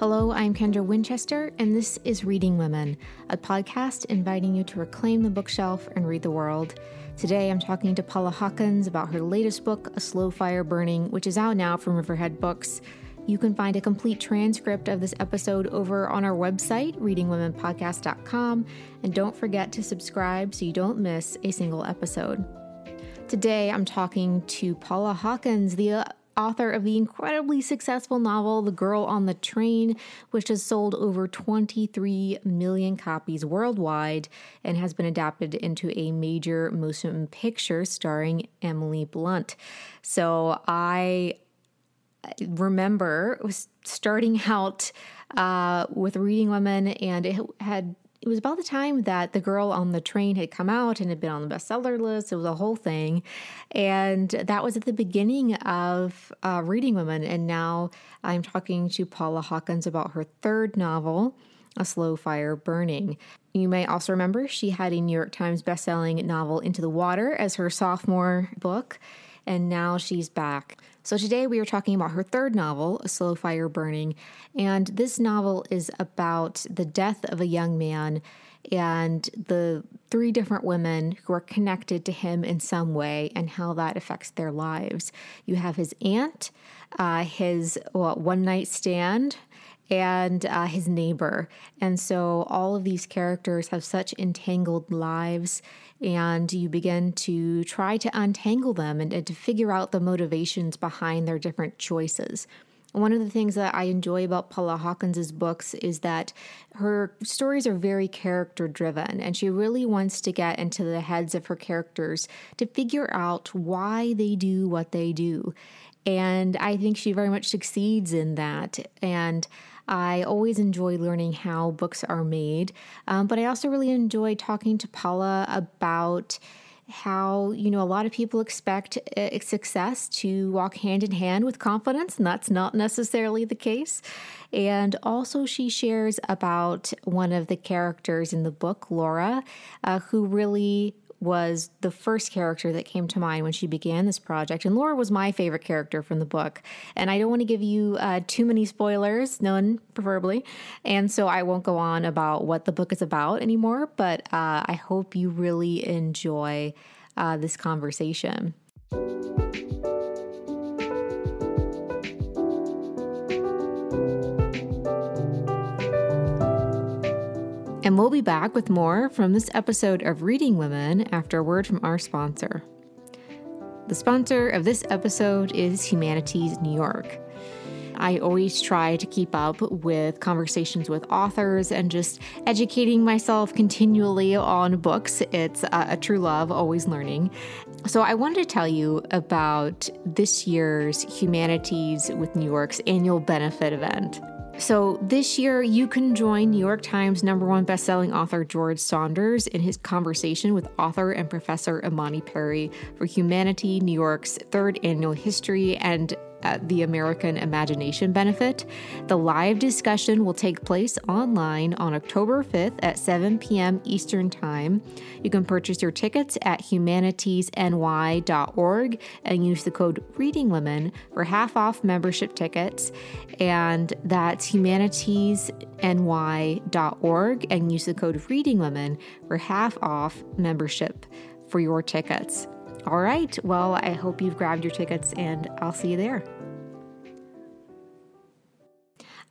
Hello, I'm Kendra Winchester, and this is Reading Women, a podcast inviting you to reclaim the bookshelf and read the world. Today, I'm talking to Paula Hawkins about her latest book, A Slow Fire Burning, which is out now from Riverhead Books. You can find a complete transcript of this episode over on our website, readingwomenpodcast.com, and don't forget to subscribe so you don't miss a single episode. Today, I'm talking to Paula Hawkins, the author of the incredibly successful novel The Girl on the Train, which has sold over 23 million copies worldwide and has been adapted into a major motion picture starring Emily Blunt. So I remember was starting out uh, with reading women and it had it was about the time that the girl on the train had come out and had been on the bestseller list. It was a whole thing. And that was at the beginning of uh, Reading Women. And now I'm talking to Paula Hawkins about her third novel, A Slow Fire Burning. You may also remember she had a New York Times bestselling novel, Into the Water, as her sophomore book. And now she's back. So today we are talking about her third novel, A Slow Fire Burning, and this novel is about the death of a young man and the three different women who are connected to him in some way and how that affects their lives. You have his aunt, uh, his well, one night stand, and uh, his neighbor. And so all of these characters have such entangled lives, and you begin to try to untangle them and, and to figure out the motivations behind their different choices. One of the things that I enjoy about Paula Hawkins's books is that her stories are very character driven and she really wants to get into the heads of her characters to figure out why they do what they do. And I think she very much succeeds in that. And I always enjoy learning how books are made, um, but I also really enjoy talking to Paula about how you know a lot of people expect uh, success to walk hand in hand with confidence and that's not necessarily the case. And also she shares about one of the characters in the book laura uh, who really was the first character that came to mind when she began this project. And Laura was my favorite character from the book. And I don't want to give you uh, too many spoilers, none preferably. And so I won't go on about what the book is about anymore, but uh, I hope you really enjoy uh, this conversation. And we'll be back with more from this episode of Reading Women after a word from our sponsor. The sponsor of this episode is Humanities New York. I always try to keep up with conversations with authors and just educating myself continually on books. It's a, a, true love, always learning. So, I wanted to tell you about this year's Humanities with New York's annual benefit event. So, this year, you can join New York Times number one bestselling author George Saunders in his conversation with author and professor Imani Perry for Humanity New York's third annual history and at the American Imagination Benefit. The live discussion will take place online on October 5th at 7 p.m. Eastern Time. You can purchase your tickets at humanitiesny.org and use the code READINGWOMEN for half off membership tickets. And that's humanitiesny.org and use the code READINGWOMEN for half off membership for your tickets. All right. Well, I hope you've grabbed your tickets and I'll see you there.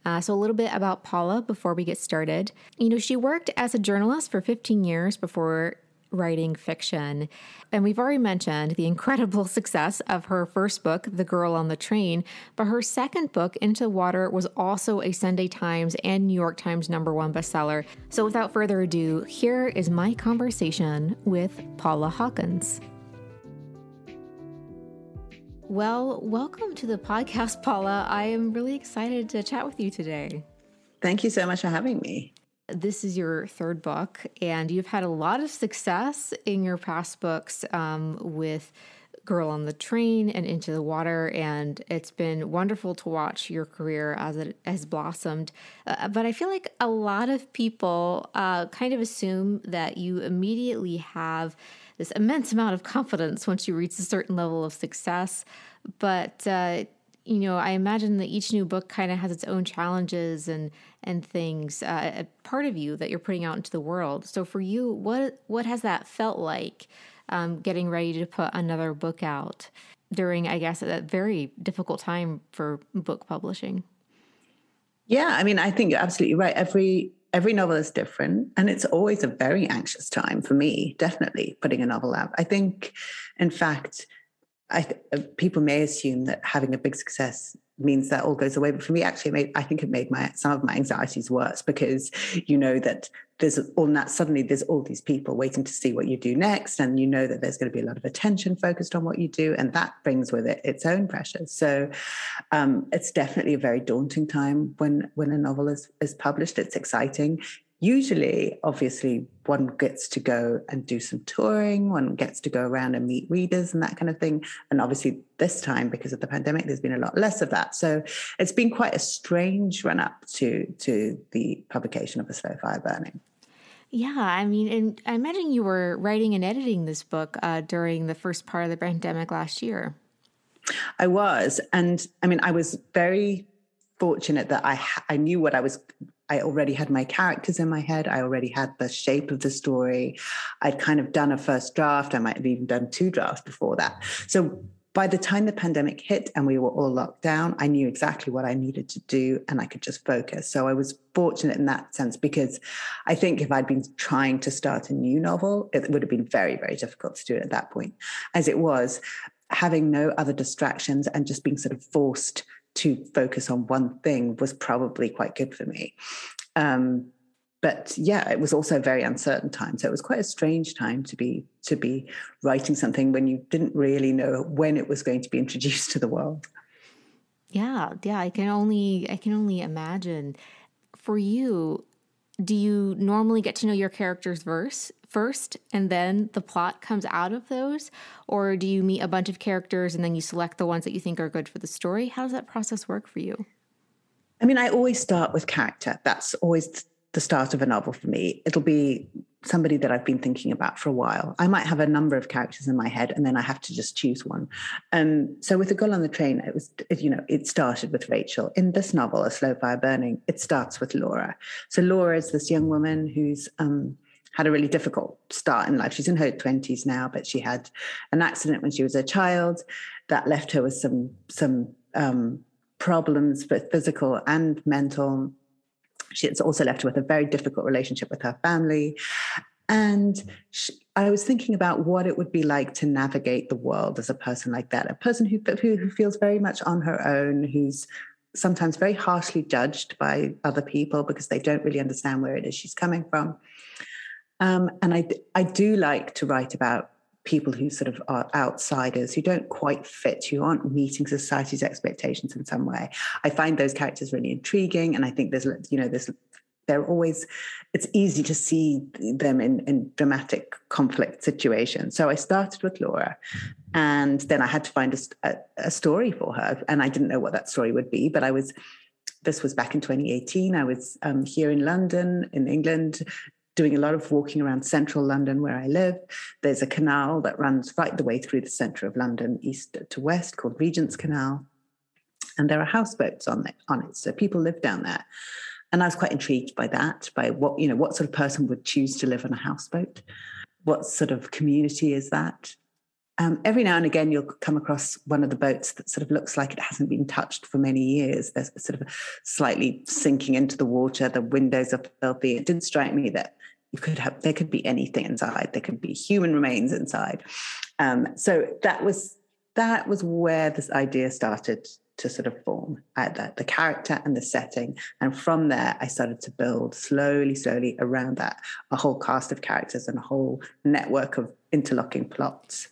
Uh, so, a little bit about Paula before we get started. You know, she worked as a journalist for 15 years before writing fiction. And we've already mentioned the incredible success of her first book, The Girl on the Train, but her second book, Into the Water, was also a Sunday Times and New York Times number one bestseller. So without further ado, here is my conversation with Paula Hawkins. Well, welcome to the podcast, Paula. I am really excited to chat with you today. Thank you so much for having me. This is your third book, and you've had a lot of success in your past books um, with Girl on the Train and Into the Water, and it's been wonderful to watch your career as it has blossomed. Uh, but I feel like a lot of people uh, kind of assume that you immediately have this immense amount of confidence once you reach a certain level of success. But uh, you know, I imagine that each new book kind of has its own challenges and and things, uh, a part of you that you're putting out into the world. So for you, what what has that felt like, um, getting ready to put another book out during, I guess, a very difficult time for book publishing? Yeah, I mean, I think you're absolutely right. Every every novel is different and it's always a very anxious time for me definitely putting a novel out. I think in fact I th- uh, people may assume that having a big success means that all goes away but for me actually made, i think it made my some of my anxieties worse because you know that there's all that suddenly there's all these people waiting to see what you do next and you know that there's going to be a lot of attention focused on what you do and that brings with it its own pressures. So um, it's definitely a very daunting time when when a novel is is published. It's exciting. Usually obviously one gets to go and do some touring one gets to go around and meet readers and that kind of thing. And obviously this time because of the pandemic there's been a lot less of that. So it's been quite a strange run up to to the publication of a slow fire burning yeah, I mean, and I imagine you were writing and editing this book uh, during the first part of the pandemic last year. I was, and I mean, I was very fortunate that I I knew what I was. I already had my characters in my head. I already had the shape of the story. I'd kind of done a first draft. I might have even done two drafts before that. So by the time the pandemic hit and we were all locked down, I knew exactly what I needed to do and I could just focus. So I was fortunate in that sense because I think if I'd been trying to start a new novel, it would have been very, very difficult to do it at that point. As it was, having no other distractions and just being sort of forced to focus on one thing was probably quite good for me. Um, but yeah, it was also a very uncertain time. So it was quite a strange time to be to be writing something when you didn't really know when it was going to be introduced to the world. Yeah, yeah, I can only I can only imagine. For you, do you normally get to know your characters verse first and then the plot comes out of those or do you meet a bunch of characters and then you select the ones that you think are good for the story? How does that process work for you? I mean, I always start with character. That's always the start of a novel for me. It'll be somebody that I've been thinking about for a while. I might have a number of characters in my head, and then I have to just choose one. Um, so with the girl on the train, it was it, you know it started with Rachel. In this novel, A Slow Fire Burning, it starts with Laura. So Laura is this young woman who's um, had a really difficult start in life. She's in her twenties now, but she had an accident when she was a child that left her with some some um, problems, both physical and mental She's also left with a very difficult relationship with her family. And she, I was thinking about what it would be like to navigate the world as a person like that, a person who, who, who feels very much on her own, who's sometimes very harshly judged by other people because they don't really understand where it is she's coming from. Um, and I, I do like to write about people who sort of are outsiders, who don't quite fit, who aren't meeting society's expectations in some way. I find those characters really intriguing, and I think there's you know there's they're always it's easy to see them in, in dramatic conflict situations so i started with laura and then i had to find a, a, story for her and i didn't know what that story would be but i was this was back in 2018 i was um, here in london in england doing a lot of walking around central London where I live. There's a canal that runs right the way through the centre of London, east to west, called Regent's Canal. And there are houseboats on it, on it. So people live down there. And I was quite intrigued by that, by what, you know, what sort of person would choose to live on a houseboat? What sort of community is that? Um, every now and again, you'll come across one of the boats that sort of looks like it hasn't been touched for many years. There's sort of slightly sinking into the water. The windows are filthy. It did strike me that you could have there could be anything inside. There could be human remains inside. Um, so that was that was where this idea started to sort of form at the, the character and the setting. And from there, I started to build slowly, slowly around that a whole cast of characters and a whole network of interlocking plots.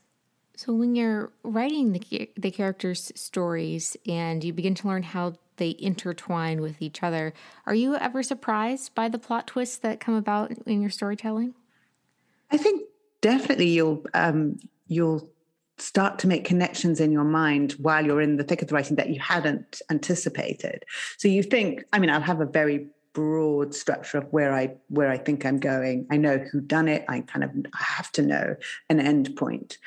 So when you're writing the the characters' stories and you begin to learn how they intertwine with each other, are you ever surprised by the plot twists that come about in your storytelling? I think definitely you'll um, you'll start to make connections in your mind while you're in the thick of the writing that you hadn't anticipated. So you think, I mean, I'll have a very broad structure of where I where I think I'm going. I know who done it. I kind of have to know an end point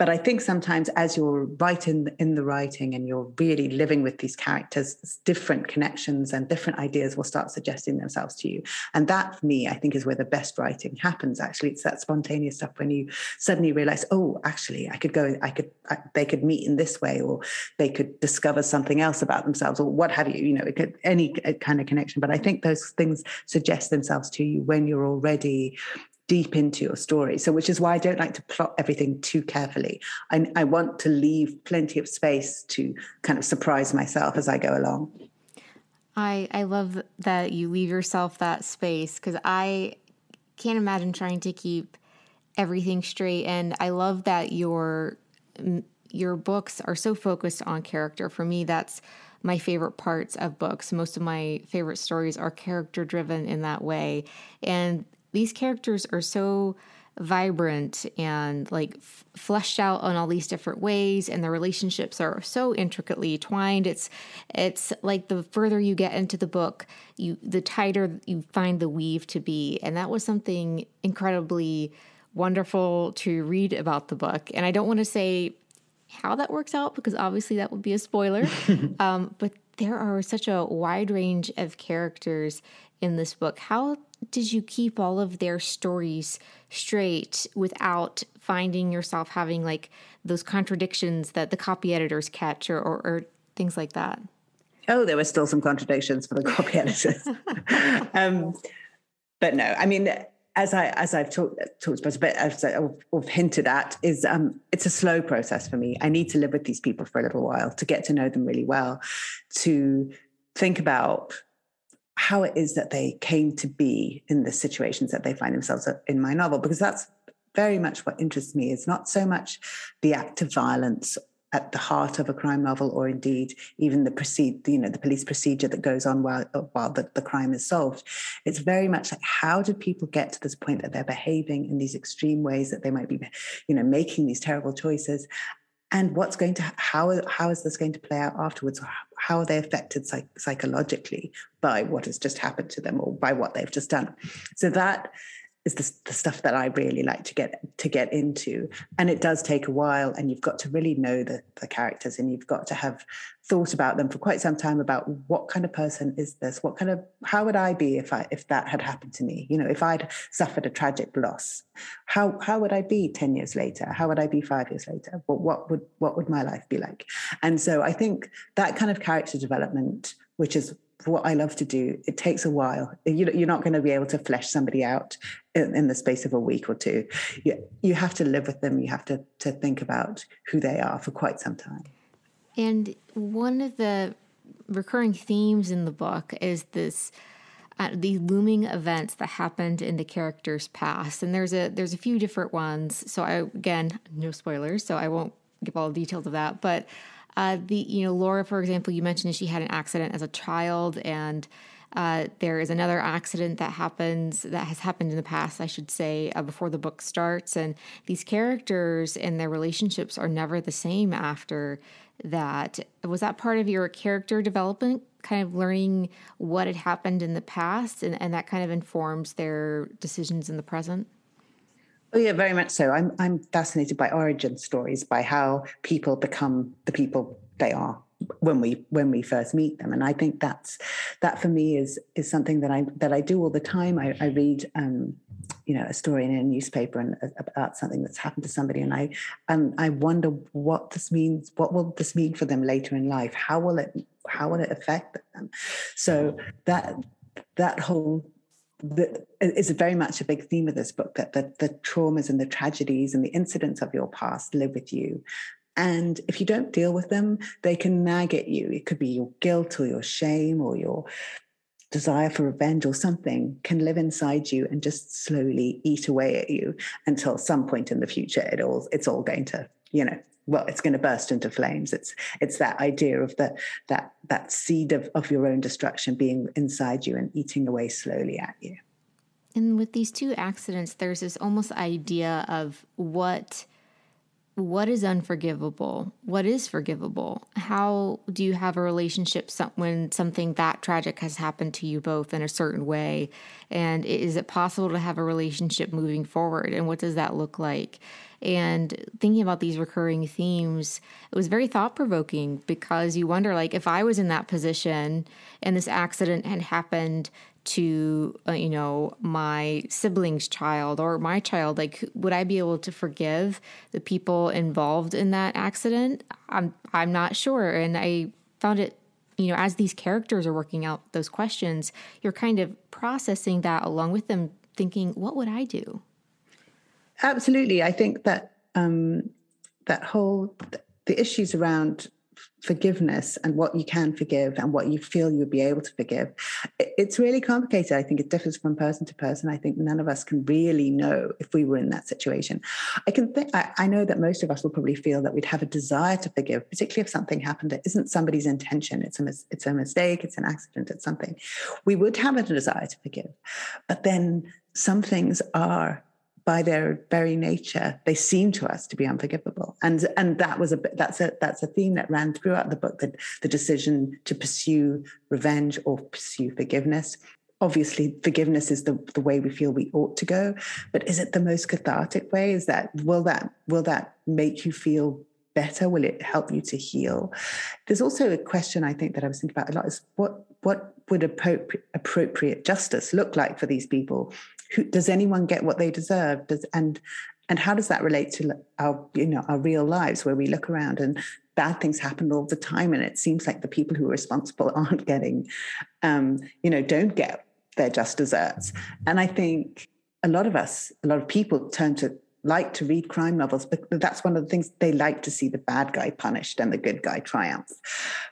but I think sometimes as you're writing in the writing and you're really living with these characters, different connections and different ideas will start suggesting themselves to you. And that, for me, I think is where the best writing happens. Actually, it's that spontaneous stuff when you suddenly realize, oh, actually, I could go, I could, I, they could meet in this way, or they could discover something else about themselves, or what have you. You know, it could any uh, kind of connection. But I think those things suggest themselves to you when you're already deep into your story. So, which is why I don't like to plot everything too carefully. I, I want to leave plenty of space to kind of surprise myself as I go along. I I love that you leave yourself that space because I can't imagine trying to keep everything straight. And I love that your your books are so focused on character. For me, that's my favorite parts of books. Most of my favorite stories are character driven in that way. And these characters are so vibrant and like f- fleshed out on all these different ways and the relationships are so intricately twined. It's it's like the further you get into the book you the tighter you find the weave to be. And that was something incredibly wonderful to read about the book. And i don't want to say how that works out because obviously that would be a spoiler. Um, but there are such a wide range of characters in this book. How did you keep all of their stories straight without finding yourself having like those contradictions that the copy editors catch or, or, or things like that? Oh, there were still some contradictions for the copy editors. um, but no, I mean, as I as I've talked talked about a bit, as I've, hinted at, is um, it's a slow process for me. I need to live with these people for a little while to get to know them really well, to think about how it is that they came to be in the situations that they find themselves in my novel, because that's very much what interests me. It's not so much the act of violence at the heart of a crime novel, or indeed even the proceed, you know, the police procedure that goes on while uh, while the, the crime is solved. It's very much like how did people get to this point that they're behaving in these extreme ways that they might be, you know, making these terrible choices, and what's going to how how is this going to play out afterwards? How are they affected psych- psychologically by what has just happened to them or by what they've just done? So that is the, the, stuff that I really like to get to get into. And it does take a while, and you've got to really know the, the characters, and you've got to have thought about them for quite some time about what kind of person is this? What kind of how would I be if I if that had happened to me? You know, if I'd suffered a tragic loss, how how would I be ten years later? How would I be five years later? What what would what would my life be like? And so I think that kind of character development, which is what I love to do, it takes a while. You're not going to be able to flesh somebody out in, in, the space of a week or two. You, you have to live with them. You have to, to think about who they are for quite some time. And one of the recurring themes in the book is this uh, the looming events that happened in the character's past and there's a there's a few different ones so i again no spoilers so i won't give all the details of that but uh, the you know Laura, for example, you mentioned she had an accident as a child, and uh, there is another accident that happens that has happened in the past, I should say, uh, before the book starts. And these characters and their relationships are never the same after that. Was that part of your character development, kind of learning what had happened in the past, and, and that kind of informs their decisions in the present? Oh yeah, very much so. I'm I'm fascinated by origin stories, by how people become the people they are when we when we first meet them, and I think that's that for me is is something that I that I do all the time. I, I read. Um, you know, a story in a newspaper and uh, about something that's happened to somebody, and I and I wonder what this means. What will this mean for them later in life? How will it how will it affect them? So that that whole the, is very much a big theme of this book that the, the traumas and the tragedies and the incidents of your past live with you. And if you don't deal with them, they can nag at you. It could be your guilt or your shame or your desire for revenge or something can live inside you and just slowly eat away at you until some point in the future it all it's all going to you know well it's going to burst into flames. It's it's that idea of the that that seed of, of your own destruction being inside you and eating away slowly at you. And with these two accidents there's this almost idea of what what is unforgivable? What is forgivable? How do you have a relationship when something that tragic has happened to you both in a certain way? And is it possible to have a relationship moving forward? And what does that look like? And thinking about these recurring themes, it was very thought provoking because you wonder, like, if I was in that position and this accident had happened to uh, you know my sibling's child or my child like would i be able to forgive the people involved in that accident? I'm i'm not sure. And i found it you know as these characters are working out those questions you're kind of processing that along with them thinking what would i do? Absolutely. I think that um, that whole the issues around forgiveness and what you can forgive and what you feel you'll be able to forgive it's really complicated. I think it differs from person to person. I think none of us can really know if we were in that situation. I can think I, I, know that most of us will probably feel that we'd have a desire to forgive particularly if something happened that isn't somebody's intention. It's a it's a mistake it's an accident it's something. We would have a desire to forgive but then some things are by their very nature, they seem to us to be unforgivable. And and that was a that's a that's a theme that ran throughout the book, that the decision to pursue revenge or pursue forgiveness. Obviously, forgiveness is the, the way we feel we ought to go. But is it the most cathartic way? Is that will that will that make you feel better? Will it help you to heal? There's also a question I think that I was thinking about a lot is what what would appropriate, appropriate justice look like for these people who, does anyone get what they deserve? Does and and how does that relate to our you know our real lives where we look around and bad things happen all the time and it seems like the people who are responsible aren't getting um, you know don't get their just desserts and i think a lot of us a lot of people turn to like to read crime novels, but that's one of the things they like to see the bad guy punished and the good guy triumph.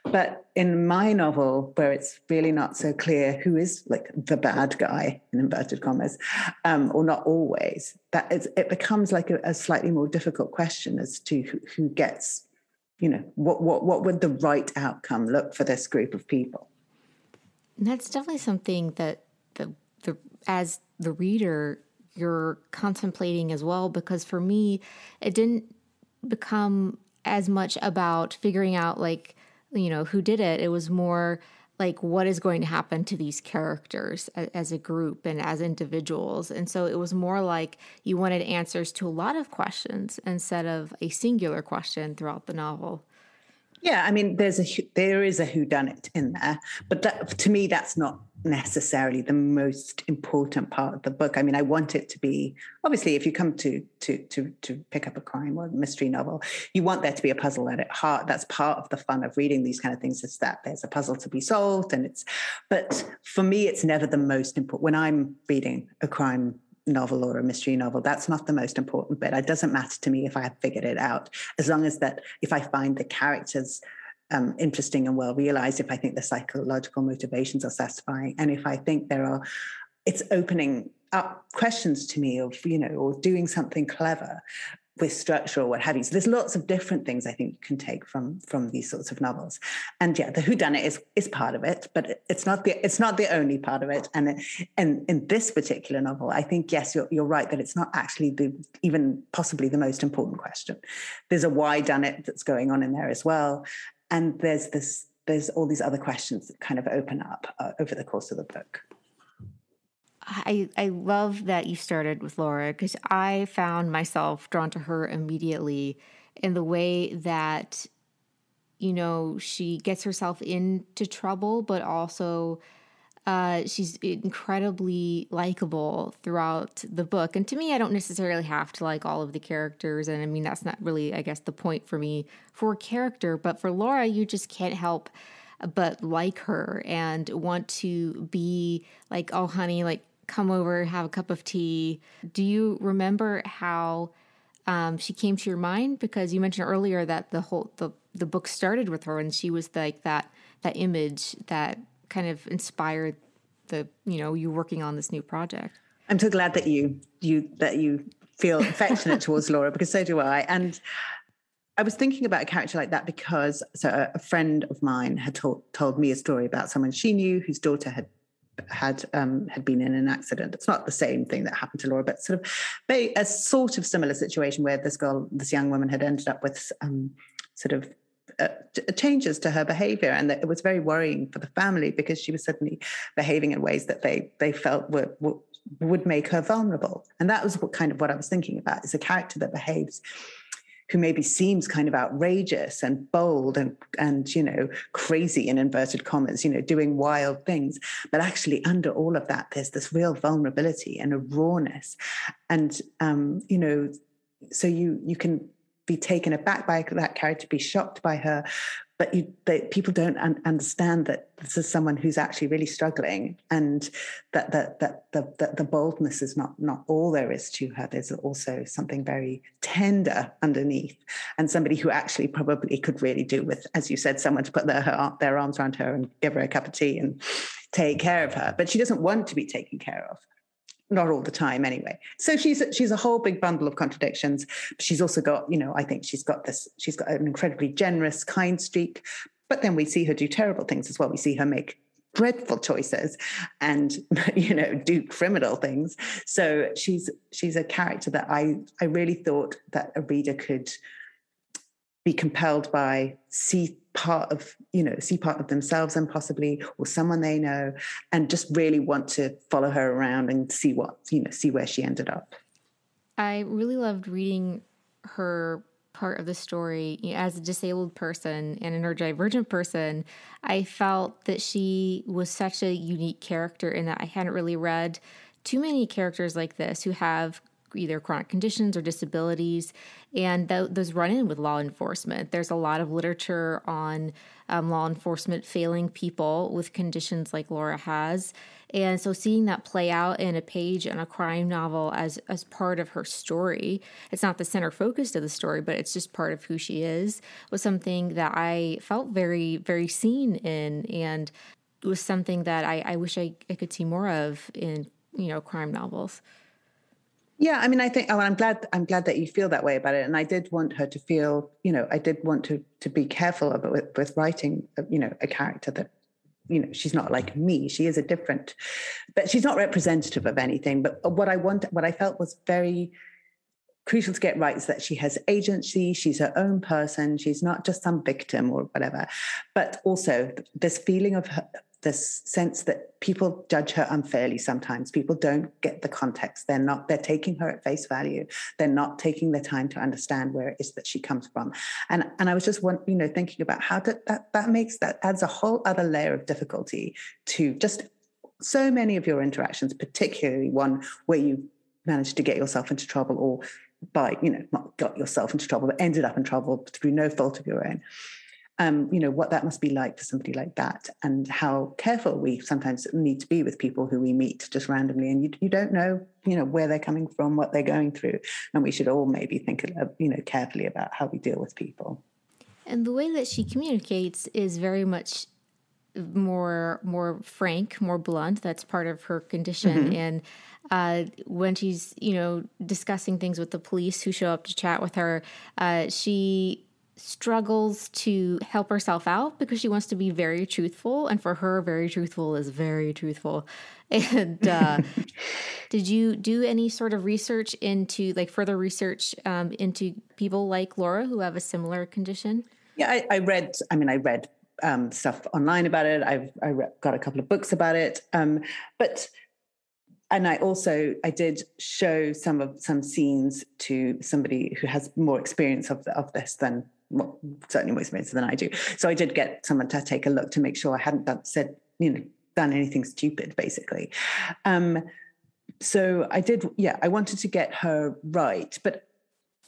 But in my novel, where it's really not so clear who is like the bad guy in inverted commas, um, or not always, that it becomes like a, a, slightly more difficult question as to who, who gets, you know, what what what would the right outcome look for this group of people. that's definitely something that the the as the reader you're contemplating as well because for me it didn't become as much about figuring out like you know who did it. It was more like what is going to happen to these characters as a group and as individuals. And so it was more like you wanted answers to a lot of questions instead of a singular question throughout the novel yeah, I mean, there's a there is a whodunit in there, but that, to me, that's not necessarily the most important part of the book. I mean, I want it to be obviously if you come to to to to pick up a crime or mystery novel, you want there to be a puzzle at heart. That's part of the fun of reading these kind of things is that there's a puzzle to be solved, and it's. But for me, it's never the most important when I'm reading a crime novel or a mystery novel. That's not the most important bit. It doesn't matter to me if I have figured it out, as long as that if I find the characters um, interesting and well realized, if I think the psychological motivations are satisfying, and if I think there are, it's opening up questions to me of you know or doing something clever with structure or what have you. So there's lots of different things I think you can take from from these sorts of novels. And yeah, the whodunit is is part of it, but it's not the it's not the only part of it. And and in this particular novel, I think yes, you're you're right that it's not actually the even possibly the most important question. There's a why done it that's going on in there as well, and there's this there's all these other questions that kind of open up uh, over the course of the book. I, I love that you started with Laura because I found myself drawn to her immediately in the way that, you know, she gets herself into trouble, but also uh, she's incredibly likable throughout the book. And to me, I don't necessarily have to like all of the characters. And I mean, that's not really, I guess, the point for me for character. But for Laura, you just can't help but like her and want to be like, oh, honey, like come over, have a cup of tea. Do you remember how um, she came to your mind? Because you mentioned earlier that the whole the the book started with her, and she was like that that image that kind of inspired the you know you working on this new project. I'm so glad that you you that you feel affectionate towards Laura because so do I. And I was thinking about a character like that because so a friend of mine had told told me a story about someone she knew whose daughter had had um, had been in an accident. It's not the same thing that happened to Laura, but sort of a sort of similar situation where this girl, this young woman, had ended up with um, sort of uh, changes to her behavior and it was very worrying for the family because she was suddenly behaving in ways that they they felt were, were, would make her vulnerable and that was what kind of what i was thinking about is a character that behaves who maybe seems kind of outrageous and bold and and you know crazy in inverted commas you know doing wild things. But actually under all of that there's this real vulnerability and a rawness. And um you know so you you can be taken aback by that character be shocked by her but you, they, people don't un- understand that this is someone who's actually really struggling, and that that that the, that the boldness is not not all there is to her. There's also something very tender underneath, and somebody who actually probably could really do with, as you said, someone to put their her, their arms around her and give her a cup of tea and take care of her. But she doesn't want to be taken care of not all the time anyway. So she's she's a whole big bundle of contradictions. She's also got you know i think she's got this she's got an incredibly generous kind streak but then we see her do terrible things as well. We see her make dreadful choices and you know do criminal things. So she's she's a character that i i really thought that a reader could be compelled by see part of you know see part of themselves and possibly or someone they know and just really want to follow her around and see what you know see where she ended up. I really loved reading her part of the story. As a disabled person and a neurodivergent person i felt that she was such a unique character in that i hadn't really read too many characters like this who have either chronic conditions or disabilities, and th- those run in with law enforcement. There's a lot of literature on um, law enforcement failing people with conditions like Laura has. And so seeing that play out in a page in a crime novel as as part of her story, it's not the center focus of the story, but it's just part of who she is, was something that I felt very, very seen in and was something that I, I wish I, I could see more of in, you know, crime novels. Yeah, I mean, I think. Oh, I'm glad. I'm glad that you feel that way about it. And I did want her to feel. You know, I did want to to be careful about with, with writing. Uh, you know, a character that. You know, she's not like me. She is a different, but she's not representative of anything. But what I want, what I felt was very crucial to get right is that she has agency. She's her own person. She's not just some victim or whatever. But also this feeling of her, this sense that people judge her unfairly sometimes. People don't get the context. They're not they're taking her at face value. They're not taking the time to understand where it is that she comes from. And and i was just one you know thinking about how that that, that makes that adds a whole other layer of difficulty to just so many of your interactions particularly one where you managed to get yourself into trouble or by you know not got yourself into trouble but ended up in trouble through no fault of your own um, you know, what that must be like for somebody like that, and how careful we sometimes need to be with people who we meet just randomly, and you, you don't know, you know, where they're coming from, what they're going through, and we should all maybe think, you know, carefully about how we deal with people. And the way that she communicates is very much more more frank, more blunt. That's part of her condition, mm-hmm. and uh, when she's you know discussing things with the police who show up to chat with her, uh, she struggles to help herself out because she wants to be very truthful and for her very truthful is very truthful. And uh, did you do any sort of research into like further research um, into people like laura who have a similar condition? Yeah i, I read i mean i read um, stuff online about it. I've I got a couple of books about it. Um, but and I also I did show some of some scenes to somebody who has more experience of of this than well, certainly more expensive than I do. So I did get someone to take a look to make sure I hadn't done, said, you know, done anything stupid, basically. Um, so I did, yeah, I wanted to get her right. But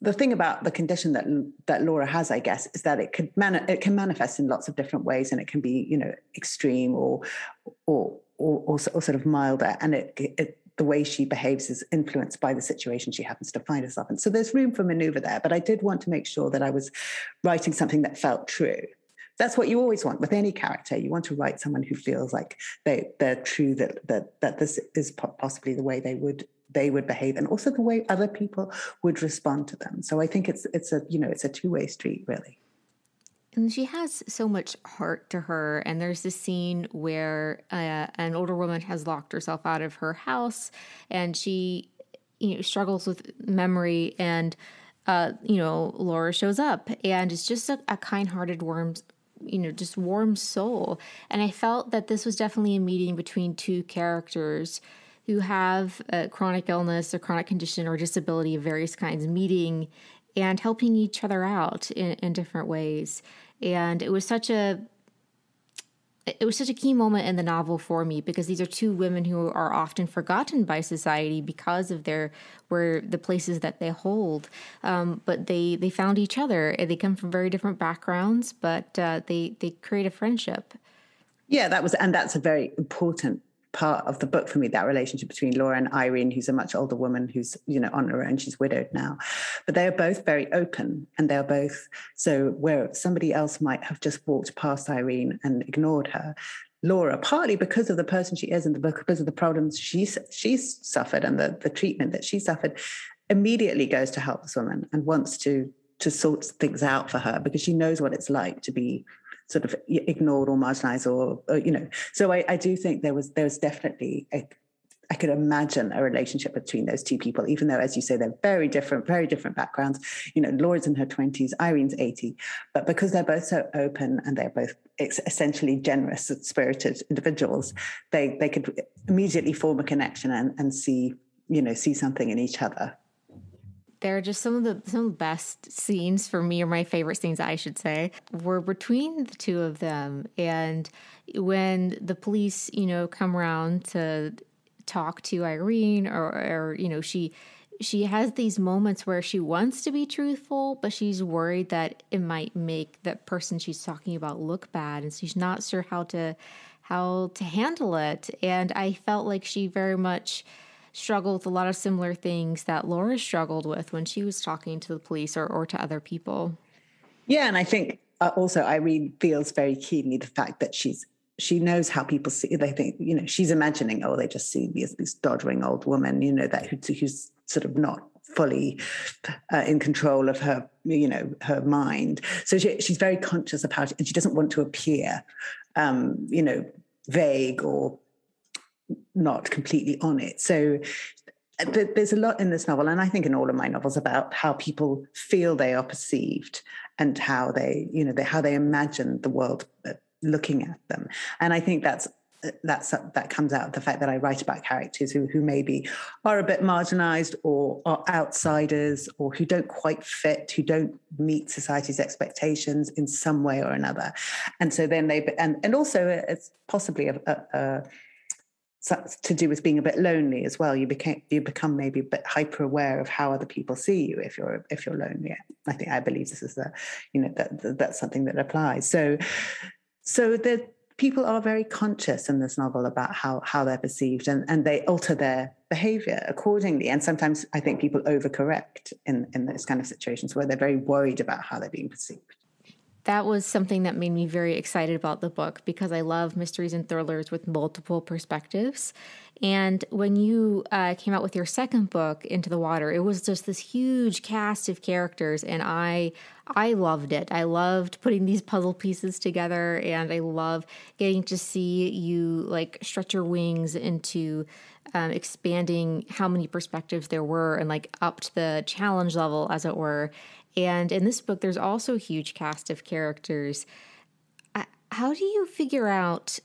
the thing about the condition that that Laura has, I guess, is that it could mani- it can manifest in lots of different ways, and it can be, you know, extreme or or or, or, or sort of milder, and it, it the way she behaves is influenced by the situation she happens to find herself in. So there's room for maneuver there, but I did want to make sure that I was writing something that felt true. That's what you always want with any character. You want to write someone who feels like they they're true that that that this is possibly the way they would they would behave and also the way other people would respond to them. So I think it's it's a you know it's a two-way street really. And she has so much heart to her. And there's this scene where uh, an older woman has locked herself out of her house and she, you know, struggles with memory. And, uh, you know, Laura shows up and it's just a, a kind hearted, warm, you know, just warm soul. And I felt that this was definitely a meeting between two characters who have a chronic illness, a chronic condition, or disability of various kinds meeting and helping each other out in, in different ways. And it was such a it was such a key moment in the novel for me because these are two women who are often forgotten by society because of their where the places that they hold. Um, but they they found each other. They come from very different backgrounds, but uh, they they create a friendship. Yeah, that was, and that's a very important part of the book for me that relationship between Laura and Irene who's a much older woman who's you know on her own she's widowed now. But they are both very open and they're both so where somebody else might have just walked past Irene and ignored her Laura, partly because of the person she is in the, book, because of the problems she's she's suffered and the, the treatment that she suffered, immediately goes to help this woman and wants to to sort things out for her because she knows what it's like to be sort of ignored or marginalized or, or you know so I, I, do think there was there was definitely a, I could imagine a relationship between those two people, even though, as you say, they're very different, very different backgrounds. You know, Laura's in her 20s, Irene's 80. But because they're both so open and they're both essentially generous, spirited individuals, they, they could immediately form a connection and, and see, you know, see something in each other they're just some of the some of the best scenes for me, or my favorite scenes, I should say, were between the two of them. And when the police, you know, come around to talk to Irene, or, or you know, she she has these moments where she wants to be truthful, but she's worried that it might make that person she's talking about look bad, and she's not sure how to how to handle it. And I felt like she very much struggle with a lot of similar things that Laura struggled with when she was talking to the police or, or to other people. Yeah, and I think uh, also Irene feels very keenly the fact that she's she knows how people see. They think you know she's imagining, oh, they just see me as this doddering old woman, you know, that who's sort of not fully uh, in control of her, you know, her mind. So she, she's very conscious about it, and she doesn't want to appear, um, you know, vague or not completely on it. So uh, there's a lot in this novel, and I think in all of my novels about how people feel they are perceived and how they, you know, they, how they imagine the world uh, looking at them. And I think that's uh, that's uh, that comes out of the fact that I write about characters who who maybe are a bit marginalized or are outsiders or who don't quite fit, who don't meet society's expectations in some way or another. And so then they and and also it's possibly a, a, a to do with being a bit lonely as well. You became you become maybe a bit hyper aware of how other people see you if you're if you're lonely. I think I believe this is the you know that, that's something that applies. So so the people are very conscious in this novel about how how they're perceived and and they alter their behavior accordingly. And sometimes I think people overcorrect in in those kind of situations where they're very worried about how they're being perceived that was something that made me very excited about the book because I love mysteries and thrillers with multiple perspectives. And when you uh, came out with your second book, Into the Water, it was just this huge cast of characters, and I I loved it. I loved putting these puzzle pieces together, and I love getting to see you like stretch your wings into um, expanding how many perspectives there were, and like upped the challenge level, as it were. And in this book, there's also a huge cast of characters. How do you figure out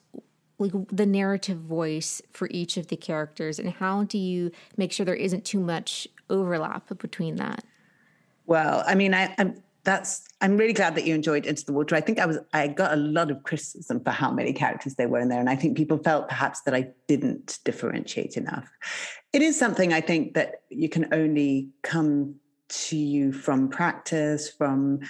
like the narrative voice for each of the characters, and how do you make sure there isn't too much overlap between that? Well, I mean, I, I'm that's I'm really glad that you enjoyed Into the Water. I think I was I got a lot of criticism for how many characters there were in there, and I think people felt perhaps that I didn't differentiate enough. It is something I think that you can only come to you from practice, from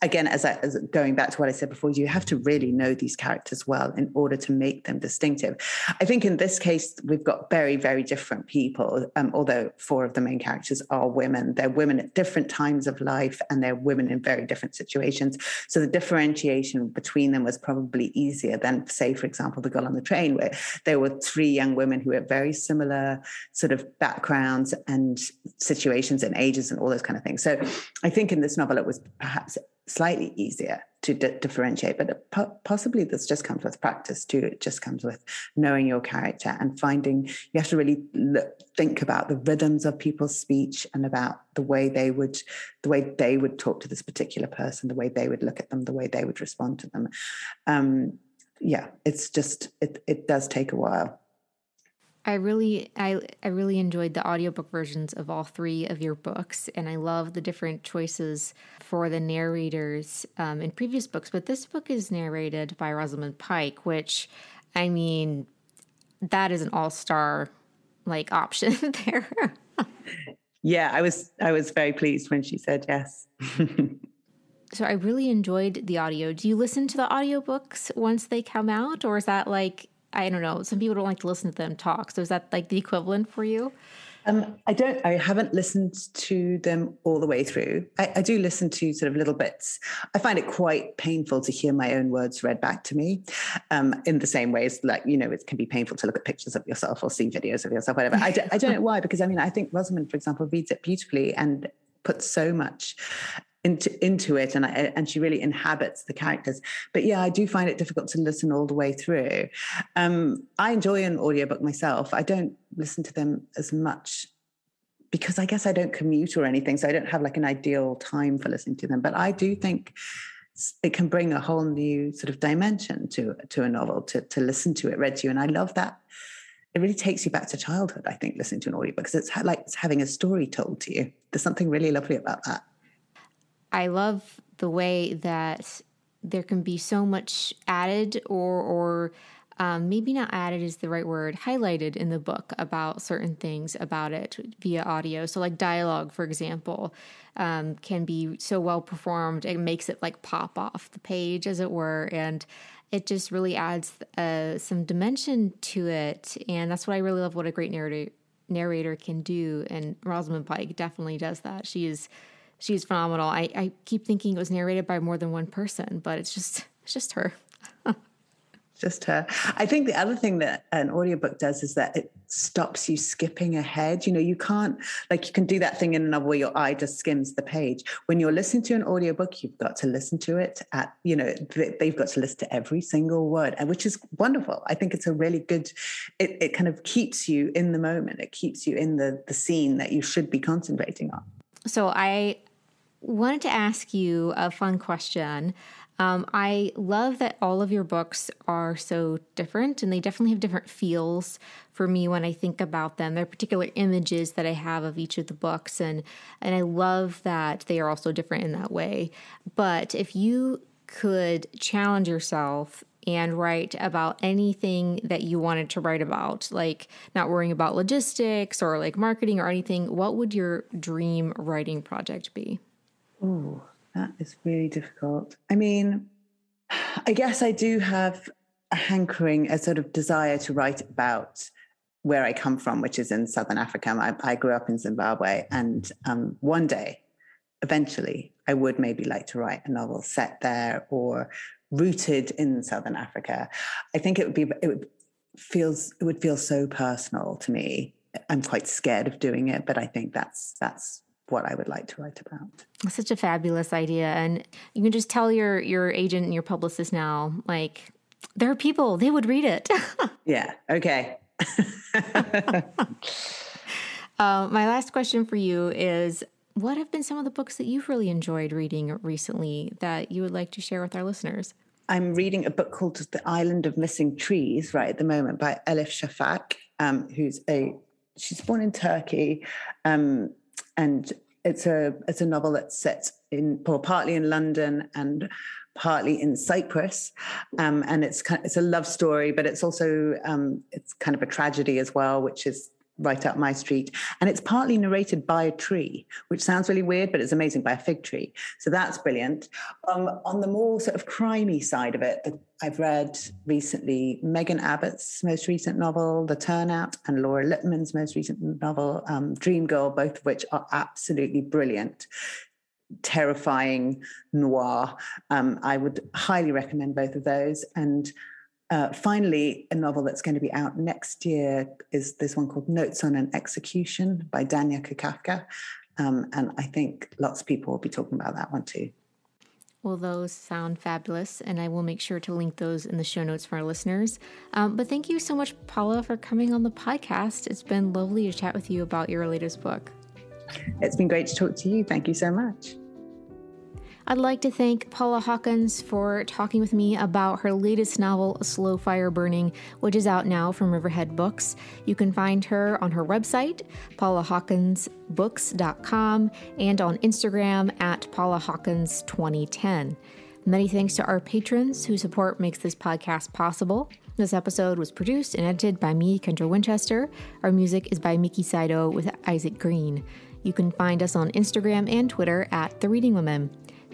again, as, I, as going back to what I said before, you have to really know these characters well in order to make them distinctive. I think in this case, we've got very, very different people. Um, although four of the main characters are women, they're women at different times of life, and they're women in very different situations. So the differentiation between them was probably easier than, say, for example, the girl on the train, where there were three young women who had very similar sort of backgrounds and situations and ages and all those kind of things. So I think in this novel, it was perhaps slightly easier to d- differentiate, but po- possibly this just comes with practice too. It just comes with knowing your character and finding you have to really look, think about the rhythms of people's speech and about the way they would, the way they would talk to this particular person, the way they would look at them, the way they would respond to them. Um, yeah, it's just it. It does take a while. I really I I really enjoyed the audiobook versions of all three of your books and I love the different choices for the narrators um, in previous books but this book is narrated by Rosamund Pike which I mean that is an all-star like option there. yeah, I was I was very pleased when she said yes. so I really enjoyed the audio. Do you listen to the audiobooks once they come out or is that like I don't know. Some people don't like to listen to them talk. So is that like the equivalent for you? Um, I don't. I haven't listened to them all the way through. I, I, do listen to sort of little bits. I find it quite painful to hear my own words read back to me, um, in the same way ways like you know it can be painful to look at pictures of yourself or see videos of yourself, whatever. I, I don't know why, because I mean I think Rosamund, for example, reads it beautifully and puts so much into into it and I, and she really inhabits the characters. But yeah i do find it difficult to listen all the way through. Um, i enjoy an audiobook myself. I don't listen to them as much because i guess i don't commute or anything so i don't have like an ideal time for listening to them. But i do think it can bring a whole new sort of dimension to to a novel to to listen to it read to you. And i love that. It really takes you back to childhood i think listening to an audiobook because it's like it's having a story told to you. There's something really lovely about that I love the way that there can be so much added or or um, maybe not added is the right word highlighted in the book about certain things about it via audio. So like dialogue for example um, can be so well performed it makes it like pop off the page as it were and it just really adds uh, some dimension to it and that's what i really love what a great narrator narrator can do and rosamund pike definitely does that. She is she's phenomenal. I, I keep thinking it was narrated by more than one person, but it's just it's just her. just her. I think the other thing that an audiobook does is that it stops you skipping ahead. You know, you can't, like, you can do that thing in a novel where your eye just skims the page. When you're listening to an audiobook, you've got to listen to it at, you know, they've got to listen to every single word, and which is wonderful. I think it's a really good, it, it kind of keeps you in the moment, it keeps you in the, the scene that you should be concentrating on. So I wanted to ask you a fun question. Um, I love that all of your books are so different and they definitely have different feels for me when I think about them. There are particular images that I have of each of the books, and, and I love that they are also different in that way. But if you could challenge yourself and write about anything that you wanted to write about, like not worrying about logistics or like marketing or anything, what would your dream writing project be? Oh, that is really difficult. I mean, I guess I do have a hankering, a sort of desire to write about where I come from, which is in Southern Africa. I, I grew up in Zimbabwe, and um, one day, eventually, I would maybe like to write a novel set there or rooted in Southern Africa. I think it would be it would feels it would feel so personal to me. I'm quite scared of doing it, but I think that's that's what I would like to write about. Such a fabulous idea. And you can just tell your your agent and your publicist now, like, there are people, they would read it. yeah. Okay. uh, my last question for you is what have been some of the books that you've really enjoyed reading recently that you would like to share with our listeners? I'm reading a book called The Island of Missing Trees right at the moment by Elif Shafak, um, who's a she's born in Turkey, um, and it's a it's a novel that's set in well, partly in London and partly in Cyprus, um, and it's kind of, it's a love story, but it's also um, it's kind of a tragedy as well, which is right up my street. And it's partly narrated by a tree, which sounds really weird, but it's amazing by a fig tree. So that's brilliant. Um, on the more sort of crimey side of it, the, I've read recently Megan Abbott's most recent novel, The Turnout, and Laura Lippman's most recent novel, um, Dream Girl, both of which are absolutely brilliant terrifying noir. Um, I would highly recommend both of those. And uh, finally, a novel that's going to be out next year is this one called Notes on an Execution by Danya Kukafka. Um, and I think lots of people will be talking about that one too. Well, those sound fabulous, and I will make sure to link those in the show notes for our listeners. Um, but thank you so much, Paula, for coming on the podcast. It's been lovely to chat with you about your latest book. It's been great to talk to you. Thank you so much. I'd like to thank Paula Hawkins for talking with me about her latest novel, Slow Fire Burning, which is out now from Riverhead Books. You can find her on her website, paulahawkinsbooks.com, and on Instagram at paulahawkins2010. Many thanks to our patrons whose support makes this podcast possible. This episode was produced and edited by me, Kendra Winchester. Our music is by Miki Saito with Isaac Green. You can find us on Instagram and Twitter at The Reading Women.